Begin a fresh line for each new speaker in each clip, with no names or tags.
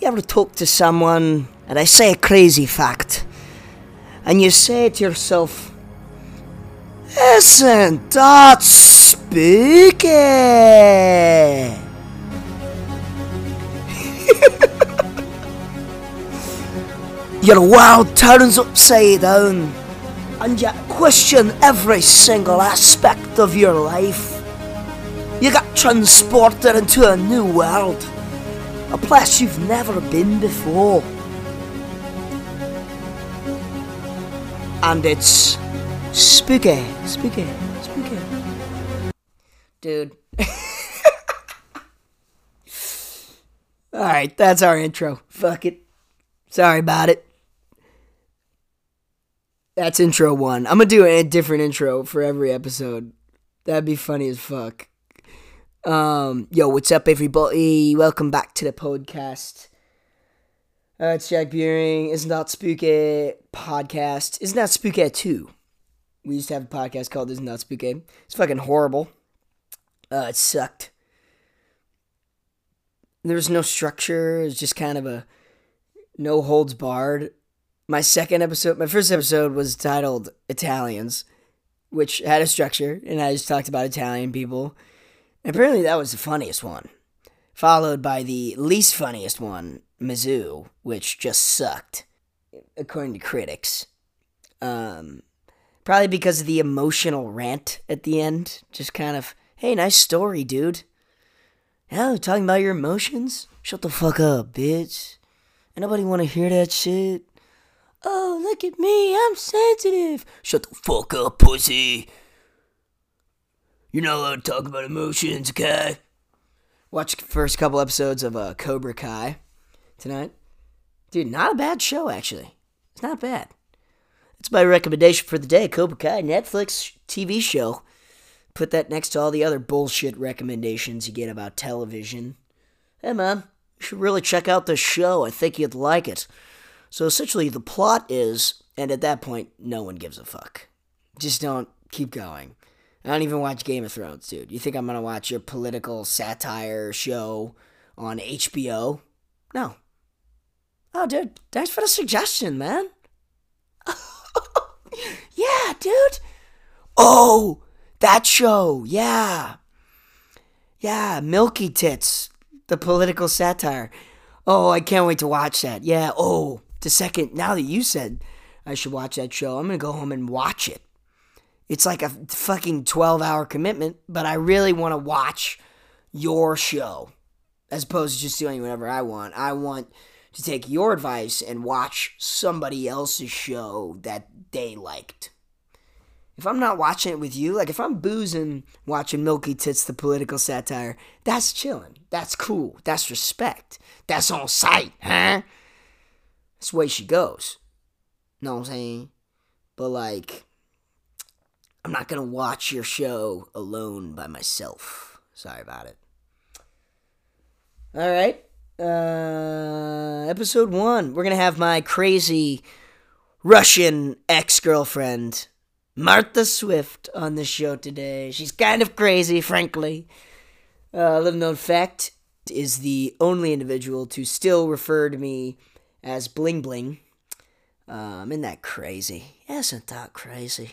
You ever talk to someone and they say a crazy fact, and you say to yourself, Isn't that spooky? Your world turns upside down, and you question every single aspect of your life. You get transported into a new world, a place you've never been before. And it's spooky, spooky, spooky. Dude. Alright, that's our intro. Fuck it. Sorry about it. That's intro one. I'm gonna do a different intro for every episode. That'd be funny as fuck. Um, yo, what's up, everybody? Welcome back to the podcast. Uh, it's Jack Beering. Isn't that spooky podcast? Isn't that spooky too? We used to have a podcast called Isn't That Spooky. It's fucking horrible. Uh, it sucked. There was no structure. It was just kind of a no holds barred my second episode, my first episode was titled Italians, which had a structure, and I just talked about Italian people. Apparently, that was the funniest one, followed by the least funniest one, Mizzou, which just sucked, according to critics. Um, probably because of the emotional rant at the end. Just kind of, hey, nice story, dude. Yeah, talking about your emotions? Shut the fuck up, bitch. Nobody want to hear that shit. Oh, look at me, I'm sensitive. Shut the fuck up, pussy. You're not allowed to talk about emotions, okay? Watch the first couple episodes of uh, Cobra Kai tonight. Dude, not a bad show, actually. It's not bad. It's my recommendation for the day Cobra Kai, Netflix TV show. Put that next to all the other bullshit recommendations you get about television. Hey, man, you should really check out this show. I think you'd like it. So essentially, the plot is, and at that point, no one gives a fuck. Just don't keep going. I don't even watch Game of Thrones, dude. You think I'm gonna watch your political satire show on HBO? No. Oh, dude, thanks for the suggestion, man. yeah, dude. Oh, that show, yeah. Yeah, Milky Tits, the political satire. Oh, I can't wait to watch that. Yeah, oh, the second, now that you said I should watch that show, I'm going to go home and watch it. It's like a fucking 12 hour commitment, but I really want to watch your show as opposed to just doing whatever I want. I want to take your advice and watch somebody else's show that they liked. If I'm not watching it with you, like if I'm boozing watching Milky Tits, the political satire, that's chilling. That's cool. That's respect. That's on site, huh? That's the way she goes. Know what I'm saying? But like, I'm not gonna watch your show alone by myself. Sorry about it. All right. Uh, episode one. We're gonna have my crazy Russian ex girlfriend, Martha Swift, on the show today. She's kind of crazy, frankly. Uh, little known fact is the only individual to still refer to me as Bling Bling. Um, isn't that crazy? Isn't that crazy?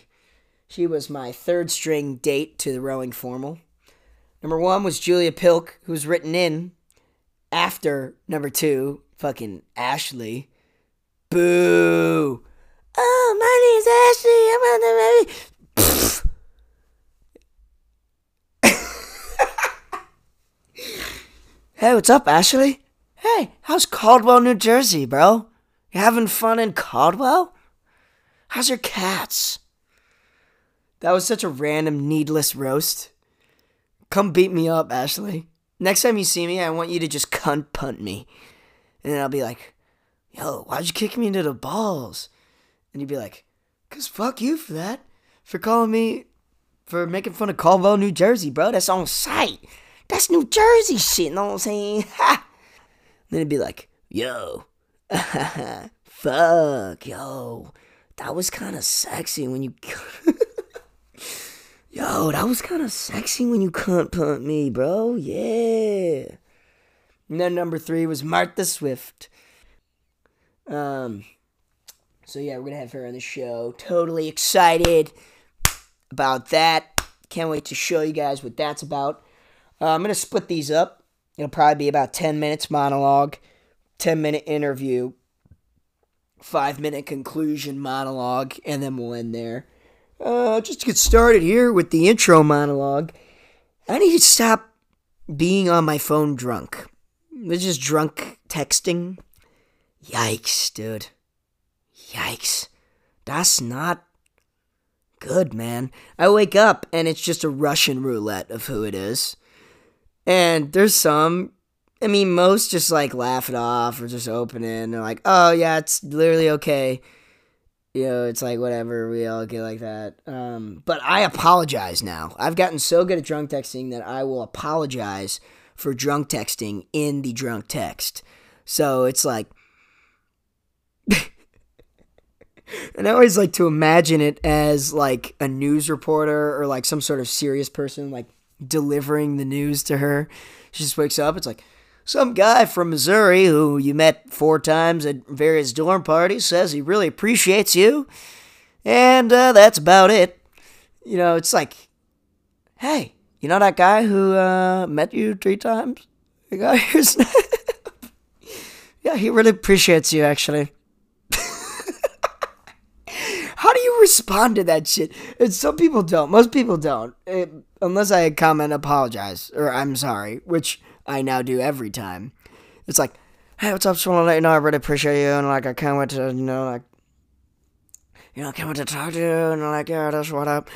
She was my third string date to the rowing formal. Number one was Julia Pilk, who was written in after number two, fucking Ashley. Boo! Oh, my name's Ashley. I'm on the hey, what's up, Ashley? Hey, how's Caldwell, New Jersey, bro? You having fun in Caldwell? How's your cats? That was such a random, needless roast. Come beat me up, Ashley. Next time you see me, I want you to just cunt punt me. And then I'll be like, yo, why'd you kick me into the balls? And you'd be like, cause fuck you for that. For calling me, for making fun of Caldwell, New Jersey, bro. That's on site. That's New Jersey shit, you know what I'm saying? Ha! Then it'd be like, yo, fuck, yo, that was kind of sexy when you. yo, that was kind of sexy when you cunt punt me, bro. Yeah. And then number three was Martha Swift. Um, so yeah, we're gonna have her on the show. Totally excited about that. Can't wait to show you guys what that's about. Uh, I'm gonna split these up. It'll probably be about 10 minutes monologue, 10 minute interview, five minute conclusion monologue, and then we'll end there. Uh, just to get started here with the intro monologue, I need to stop being on my phone drunk. This is drunk texting. Yikes, dude. Yikes. That's not good, man. I wake up and it's just a Russian roulette of who it is. And there's some, I mean, most just like laugh it off or just open it and they're like, oh, yeah, it's literally okay. You know, it's like whatever, we all get like that. Um, but I apologize now. I've gotten so good at drunk texting that I will apologize for drunk texting in the drunk text. So it's like, and I always like to imagine it as like a news reporter or like some sort of serious person like delivering the news to her. She just wakes up. It's like some guy from Missouri who you met four times at various dorm parties says he really appreciates you, and uh, that's about it. You know, it's like, hey, you know that guy who uh, met you three times? The guy here's. yeah, he really appreciates you actually. How do you respond to that shit? And some people don't. Most people don't. It, unless I comment, apologize, or I'm sorry, which I now do every time. It's like, hey, what's up? Just want to let you know I really appreciate you, and like I can't wait to, you know, like, you know, I can't wait to talk to you, and like, yeah, that's what up.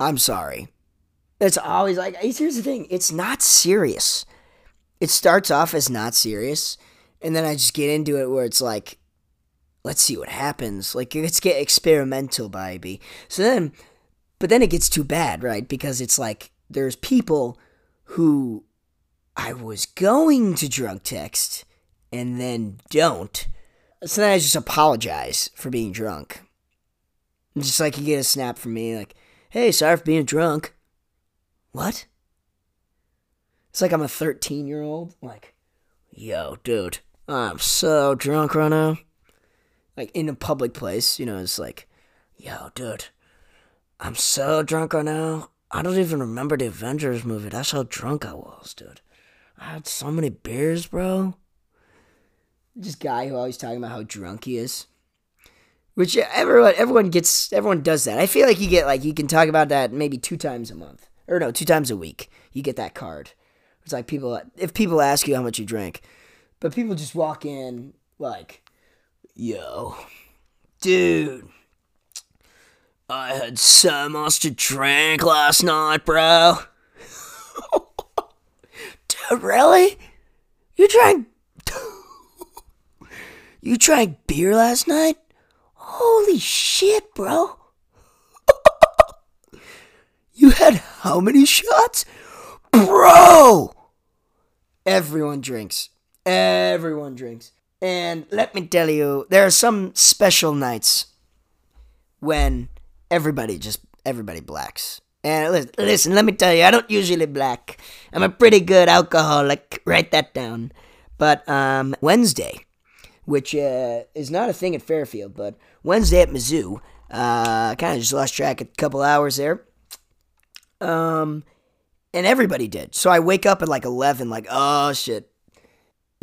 I'm sorry. It's always like, here's the thing. It's not serious. It starts off as not serious, and then I just get into it where it's like, let's see what happens. Like let's get experimental, baby. So then, but then it gets too bad, right? Because it's like there's people who I was going to drunk text and then don't. So then I just apologize for being drunk. Just like you get a snap from me, like, "Hey, sorry for being drunk." What? It's like I'm a 13 year old. Like, yo, dude, I'm so drunk right now like in a public place, you know, it's like, yo, dude, I'm so drunk right now. I don't even remember the Avengers movie. That's how drunk I was, dude. I had so many beers, bro. This guy who always talking about how drunk he is. Which everyone everyone gets everyone does that. I feel like you get like you can talk about that maybe two times a month. Or no, two times a week. You get that card. It's like people if people ask you how much you drink. But people just walk in like Yo, dude, I had so much to drink last night, bro. dude, really? You drank. you drank beer last night? Holy shit, bro. you had how many shots? Bro! Everyone drinks. Everyone drinks. And let me tell you, there are some special nights when everybody just everybody blacks. And listen, listen, let me tell you, I don't usually black. I'm a pretty good alcoholic. Write that down. But um, Wednesday, which uh, is not a thing at Fairfield, but Wednesday at Mizzou, uh, kind of just lost track a couple hours there. Um, and everybody did. So I wake up at like 11, like, oh shit.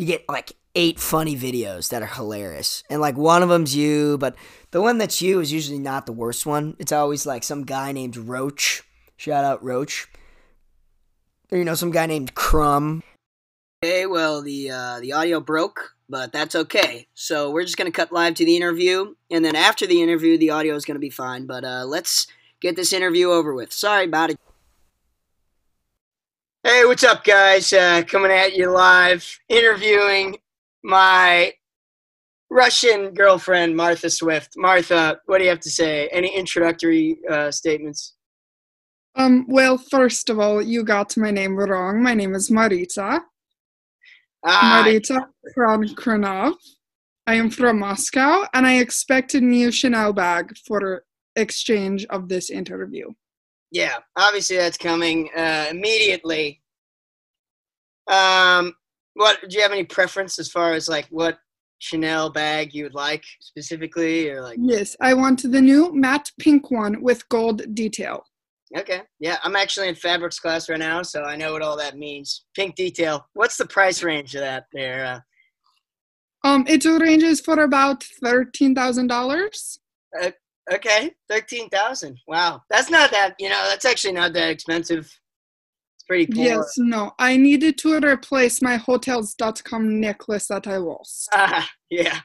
You get like eight funny videos that are hilarious. And like one of them's you, but the one that's you is usually not the worst one. It's always like some guy named Roach. Shout out Roach. Or you know, some guy named Crumb. Okay, well the uh, the audio broke, but that's okay. So we're just gonna cut live to the interview, and then after the interview, the audio is gonna be fine. But uh, let's get this interview over with. Sorry about it. Hey, what's up, guys? Uh, coming at you live, interviewing my Russian girlfriend, Martha Swift. Martha, what do you have to say? Any introductory uh, statements?
Um, well, first of all, you got my name wrong. My name is Marita. Ah. Marita Kranov. I am from Moscow, and I expect a new Chanel bag for exchange of this interview.
Yeah, obviously that's coming uh, immediately. Um,
What do you have any preference as far as like what Chanel bag you would like specifically, or like?
Yes, I want the new matte pink one with gold detail.
Okay. Yeah, I'm actually in fabrics class right now, so I know what all that means. Pink detail. What's the price range of that there? Uh,
um, it ranges for about thirteen thousand dollars.
Okay, thirteen thousand. Wow, that's not that. You know, that's actually not that expensive. It's pretty cool.
Yes, no, I needed to replace my Hotels.com necklace that I lost.
Ah, yeah,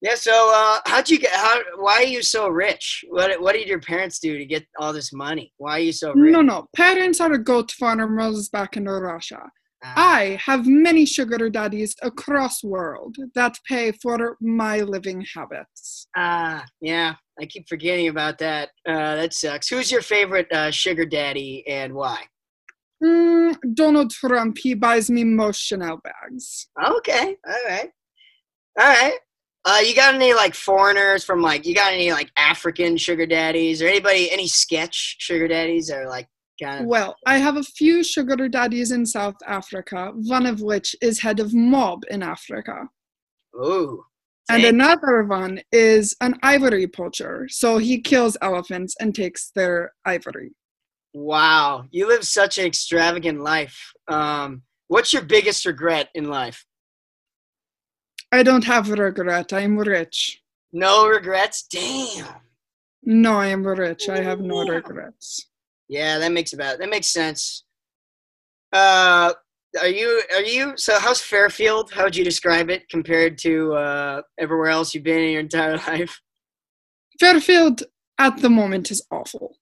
yeah. So, uh, how'd you get? How? Why are you so rich? What What did your parents do to get all this money? Why are you so rich?
No, no. Parents are goat farmers back in Russia. I have many sugar daddies across world that pay for my living habits.
Ah, uh, yeah. I keep forgetting about that. Uh, that sucks. Who's your favorite uh, sugar daddy and why?
Mm, Donald Trump. He buys me most Chanel bags.
Okay. All right. All right. Uh, you got any like foreigners from like you got any like African sugar daddies or anybody any sketch sugar daddies or like
kind of Well, I have a few sugar daddies in South Africa, one of which is head of mob in Africa.
Ooh.
And another one is an ivory poacher. So he kills elephants and takes their ivory.
Wow. You live such an extravagant life. Um, what's your biggest regret in life?
I don't have a regret. I'm rich.
No regrets? Damn.
No, I am rich. I have no regrets.
Yeah, that makes about that makes sense. Uh, are you are you so? How's Fairfield? How would you describe it compared to uh, everywhere else you've been in your entire life?
Fairfield at the moment is awful,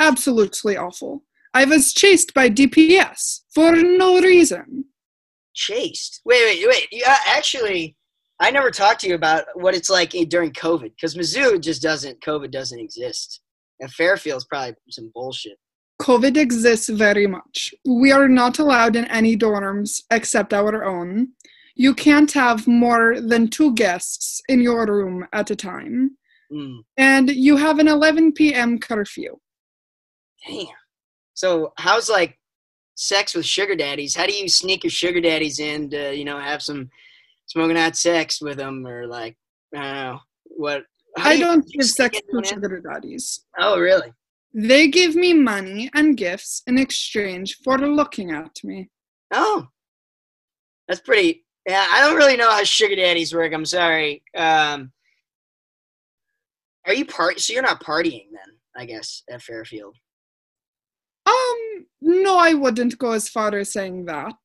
absolutely awful. I was chased by DPS for no reason.
Chased? Wait, wait, wait. You, uh, actually, I never talked to you about what it's like during COVID because Mizzou just doesn't. COVID doesn't exist. And Fairfield's probably some bullshit.
COVID exists very much. We are not allowed in any dorms except our own. You can't have more than two guests in your room at a time. Mm. And you have an 11 p.m. curfew.
Damn. So, how's like sex with sugar daddies? How do you sneak your sugar daddies in to, you know, have some smoking hot sex with them or like, I don't know, what
I don't give sex to sugar daddies.
Oh, really?
They give me money and gifts in exchange for looking at me.
Oh, that's pretty. Yeah, I don't really know how sugar daddies work. I'm sorry. Um, are you part? So you're not partying then, I guess, at Fairfield.
Um, no, I wouldn't go as far as saying that.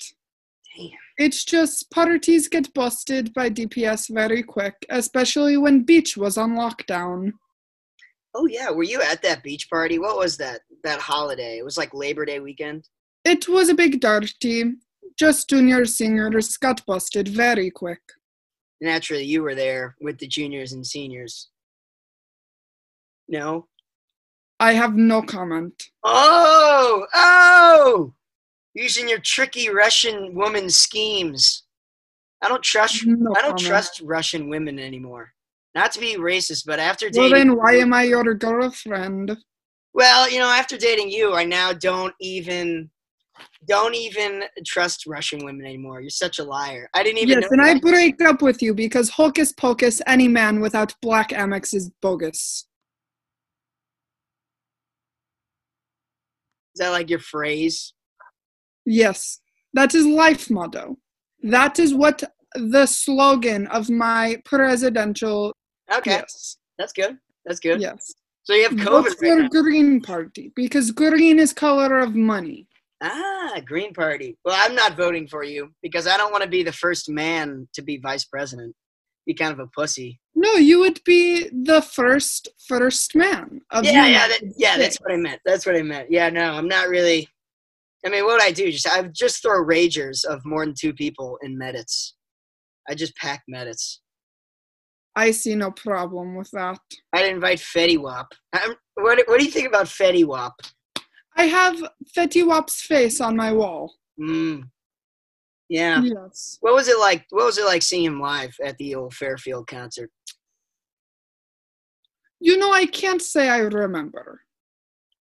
Damn.
It's just parties get busted by DPS very quick, especially when Beach was on lockdown.
Oh yeah, were you at that beach party? What was that? That holiday? It was like Labor Day weekend.
It was a big dirty. Just junior seniors got busted very quick.
Naturally, you were there with the juniors and seniors. No.
I have no comment.
Oh, oh! using your tricky Russian woman schemes. I don't trust. No I don't comment. trust Russian women anymore. Not to be racist, but after dating.
Well, then why am I your girlfriend?
Well, you know, after dating you, I now don't even don't even trust Russian women anymore. You're such a liar. I didn't even.
Yes, and I break up with you because hocus pocus, any man without black amex is bogus.
Is that like your phrase?
Yes, that is life motto. That is what the slogan of my presidential.
Okay, yes. that's good. That's good.
Yes.
So you have COVID
for right Green Party because green is color of money.
Ah, Green Party. Well, I'm not voting for you because I don't want to be the first man to be vice president. Be kind of a pussy.
No, you would be the first first man.
yeah, yeah, that, yeah. That's what I meant. That's what I meant. Yeah, no, I'm not really. I mean, what would I do? Just I would just throw ragers of more than two people in medits. I just pack medits.
I see no problem with that.
I'd invite Fetty Wap. I'm, what What do you think about Fetty Wap?
I have Fetty Wap's face on my wall.
Hmm. Yeah.
Yes.
What was it like? What was it like seeing him live at the old Fairfield concert?
You know, I can't say I remember.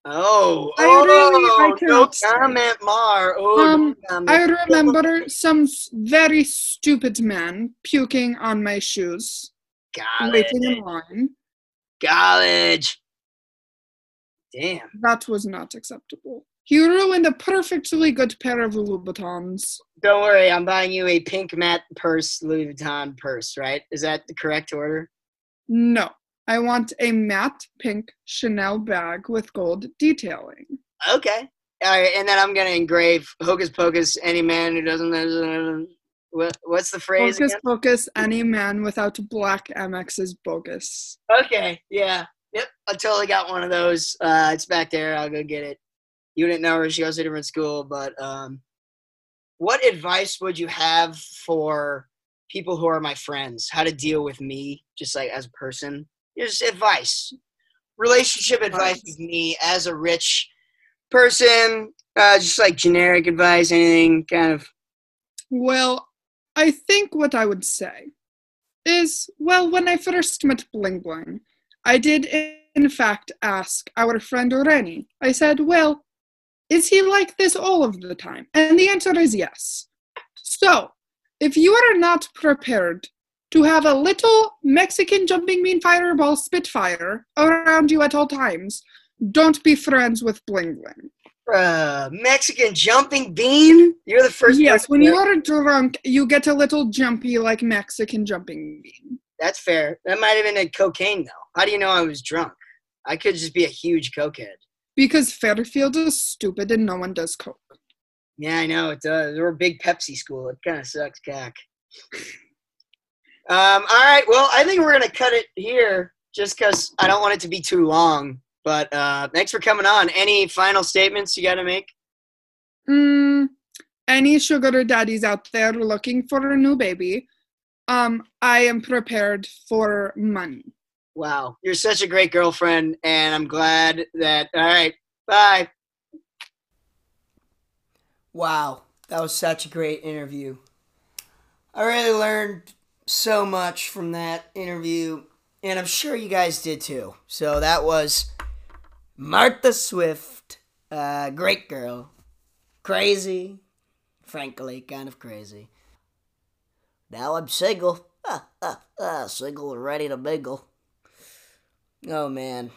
Oh, I oh, really, I no comment, Mar. Oh,
um, comment. I remember some very stupid man puking on my shoes.
College. Waiting in line. College. Damn.
That was not acceptable. He ruined a perfectly good pair of Louboutins.
Don't worry, I'm buying you a pink matte purse, Louis Vuitton purse, right? Is that the correct order?
No. I want a matte pink Chanel bag with gold detailing.
Okay. All right, and then I'm gonna engrave "Hocus Pocus." Any man who doesn't, what, what's the phrase?
Focus, again? Pocus. Any man without black Amex is bogus.
Okay. Yeah. Yep. I totally got one of those. Uh, it's back there. I'll go get it. You didn't know her. She goes to a different school. But um, what advice would you have for people who are my friends? How to deal with me, just like as a person? Just advice, relationship advice with me as a rich person. Uh, just like generic advice, anything kind of.
Well, I think what I would say is well, when I first met Bling Bling, I did in fact ask our friend Rennie. I said, well, is he like this all of the time? And the answer is yes. So, if you are not prepared to have a little Mexican jumping bean fireball Spitfire around you at all times. Don't be friends with Bling Bling.
Uh, Mexican jumping bean? You're the first.
Yes, when you are drunk, you get a little jumpy like Mexican jumping bean.
That's fair. That might have been a cocaine, though. How do you know I was drunk? I could just be a huge cokehead.
Because Fairfield is stupid and no one does coke.
Yeah, I know it does. We're a big Pepsi school. It kind of sucks, cack. Um, all right. Well, I think we're gonna cut it here, just because I don't want it to be too long. But uh, thanks for coming on. Any final statements you got to make?
Mm, any sugar daddies out there looking for a new baby? Um, I am prepared for money.
Wow, you're such a great girlfriend, and I'm glad that. All right, bye. Wow, that was such a great interview. I really learned so much from that interview, and I'm sure you guys did too. So that was Martha Swift, uh, great girl, crazy, frankly, kind of crazy. Now I'm single, ah, ah, ah, single ready to mingle. Oh man.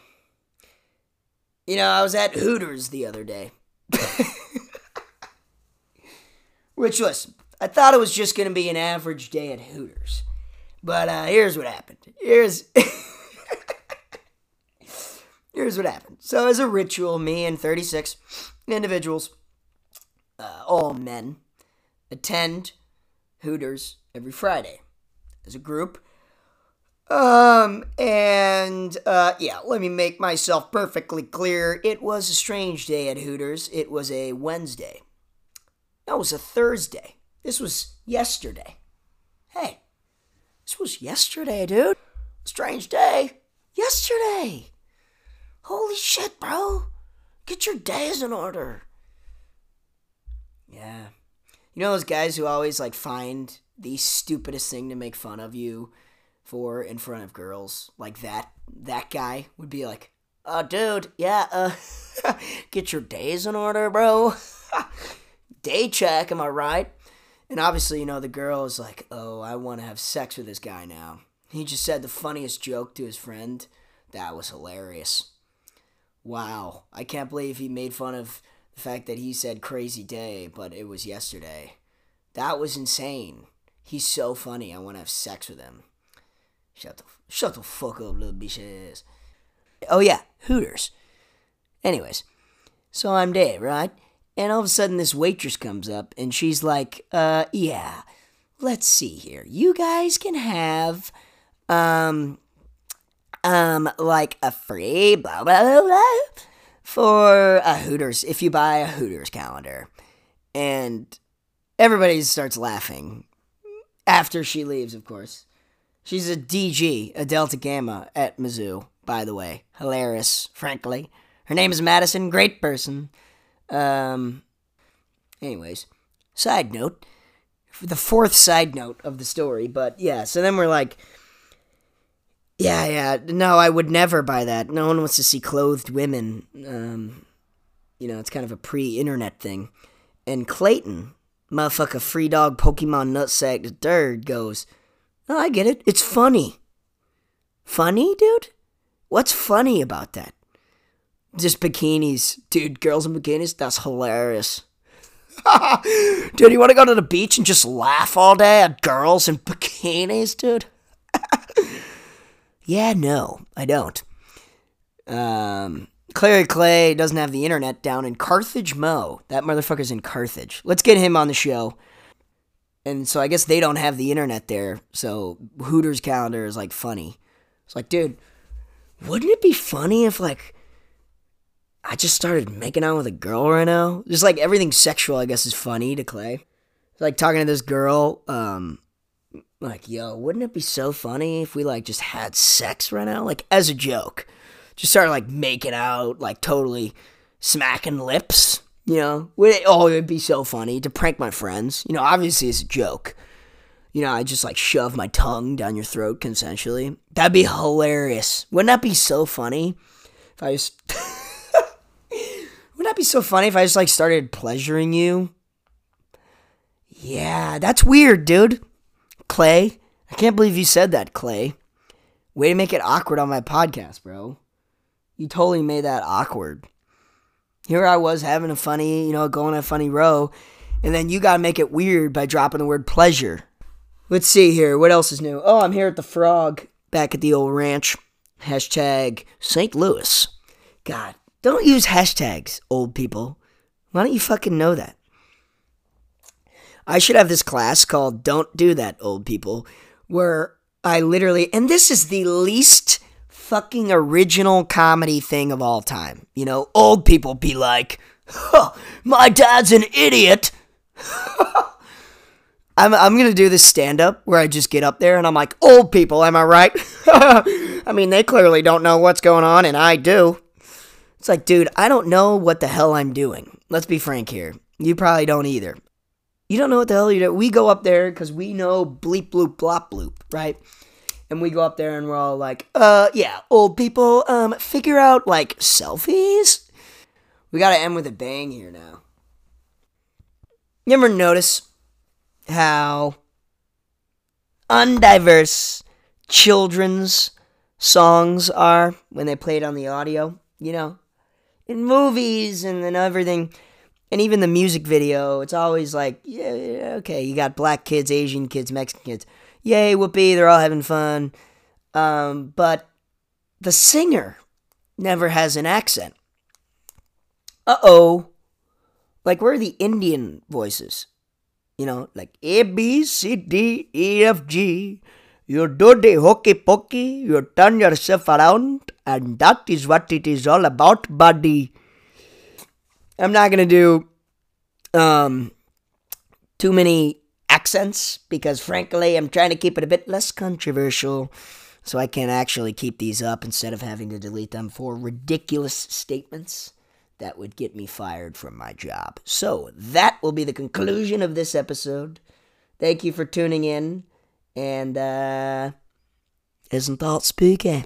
You know, I was at Hooters the other day. Which was I thought it was just going to be an average day at Hooters. But uh, here's what happened. Here's here's what happened. So as a ritual, me and 36 individuals, uh, all men, attend Hooters every Friday as a group. Um, and, uh, yeah, let me make myself perfectly clear. It was a strange day at Hooters. It was a Wednesday. No, it was a Thursday. This was yesterday. Hey, this was yesterday, dude. Strange day. Yesterday. Holy shit, bro. Get your days in order. Yeah. You know those guys who always like find the stupidest thing to make fun of you for in front of girls? Like that that guy would be like, "Uh dude, yeah, uh get your days in order, bro." Day check, am I right? And obviously, you know, the girl is like, oh, I want to have sex with this guy now. He just said the funniest joke to his friend. That was hilarious. Wow. I can't believe he made fun of the fact that he said crazy day, but it was yesterday. That was insane. He's so funny. I want to have sex with him. Shut the, shut the fuck up, little bitch Oh, yeah. Hooters. Anyways, so I'm Dave, right? And all of a sudden, this waitress comes up and she's like, uh, yeah, let's see here. You guys can have, um, um, like a free blah, blah, blah, blah for a Hooters if you buy a Hooters calendar. And everybody starts laughing after she leaves, of course. She's a DG, a Delta Gamma at Mizzou, by the way. Hilarious, frankly. Her name is Madison, great person. Um, anyways, side note, the fourth side note of the story, but yeah, so then we're like, Yeah, yeah. No, I would never buy that. No one wants to see clothed women. Um, you know, it's kind of a pre-internet thing. And Clayton, motherfucker, free dog, Pokemon nutsack, the third goes, "Oh, I get it. It's funny. Funny, dude. What's funny about that? Just bikinis, dude. Girls in bikinis. That's hilarious." dude, you want to go to the beach and just laugh all day at girls in bikinis, dude? Yeah, no, I don't. Um, Clary Clay doesn't have the internet down in Carthage Mo. That motherfucker's in Carthage. Let's get him on the show. And so I guess they don't have the internet there. So Hooters calendar is like funny. It's like, dude, wouldn't it be funny if like I just started making out with a girl right now? Just like everything sexual, I guess, is funny to Clay. It's like talking to this girl, um, like, yo, wouldn't it be so funny if we like just had sex right now? Like as a joke. Just started like making out, like totally smacking lips. You know, would it, oh, it'd be so funny to prank my friends. You know, obviously it's a joke. You know, I just like shove my tongue down your throat consensually. That'd be hilarious. Wouldn't that be so funny if I just. Wouldn't that be so funny if I just like started pleasuring you? Yeah, that's weird, dude. Clay, I can't believe you said that, Clay. Way to make it awkward on my podcast, bro. You totally made that awkward. Here I was having a funny, you know, going a funny row, and then you gotta make it weird by dropping the word pleasure. Let's see here. What else is new? Oh, I'm here at the Frog, back at the old ranch. Hashtag St. Louis. God, don't use hashtags, old people. Why don't you fucking know that? I should have this class called Don't Do That, Old People, where I literally, and this is the least fucking original comedy thing of all time. You know, old people be like, huh, my dad's an idiot. I'm, I'm gonna do this stand up where I just get up there and I'm like, old people, am I right? I mean, they clearly don't know what's going on, and I do. It's like, dude, I don't know what the hell I'm doing. Let's be frank here. You probably don't either. You don't know what the hell you're doing. We go up there because we know bleep bloop blop bloop, right? and we go up there and we're all like, uh, yeah, old people, um, figure out like selfies. We gotta end with a bang here now. You ever notice how undiverse children's songs are when they play it on the audio? You know, in movies and then everything. And even the music video, it's always like, yeah, yeah, okay, you got black kids, Asian kids, Mexican kids yay, whoopee, they're all having fun. Um, but the singer never has an accent. Uh oh. Like, where are the Indian voices? You know, like A, B, C, D, E, F, G. You do the hokey pokey, you turn yourself around, and that is what it is all about, buddy. I'm not gonna do um too many accents because, frankly, I'm trying to keep it a bit less controversial so I can actually keep these up instead of having to delete them for ridiculous statements that would get me fired from my job. So, that will be the conclusion of this episode. Thank you for tuning in, and, uh, isn't that spooky?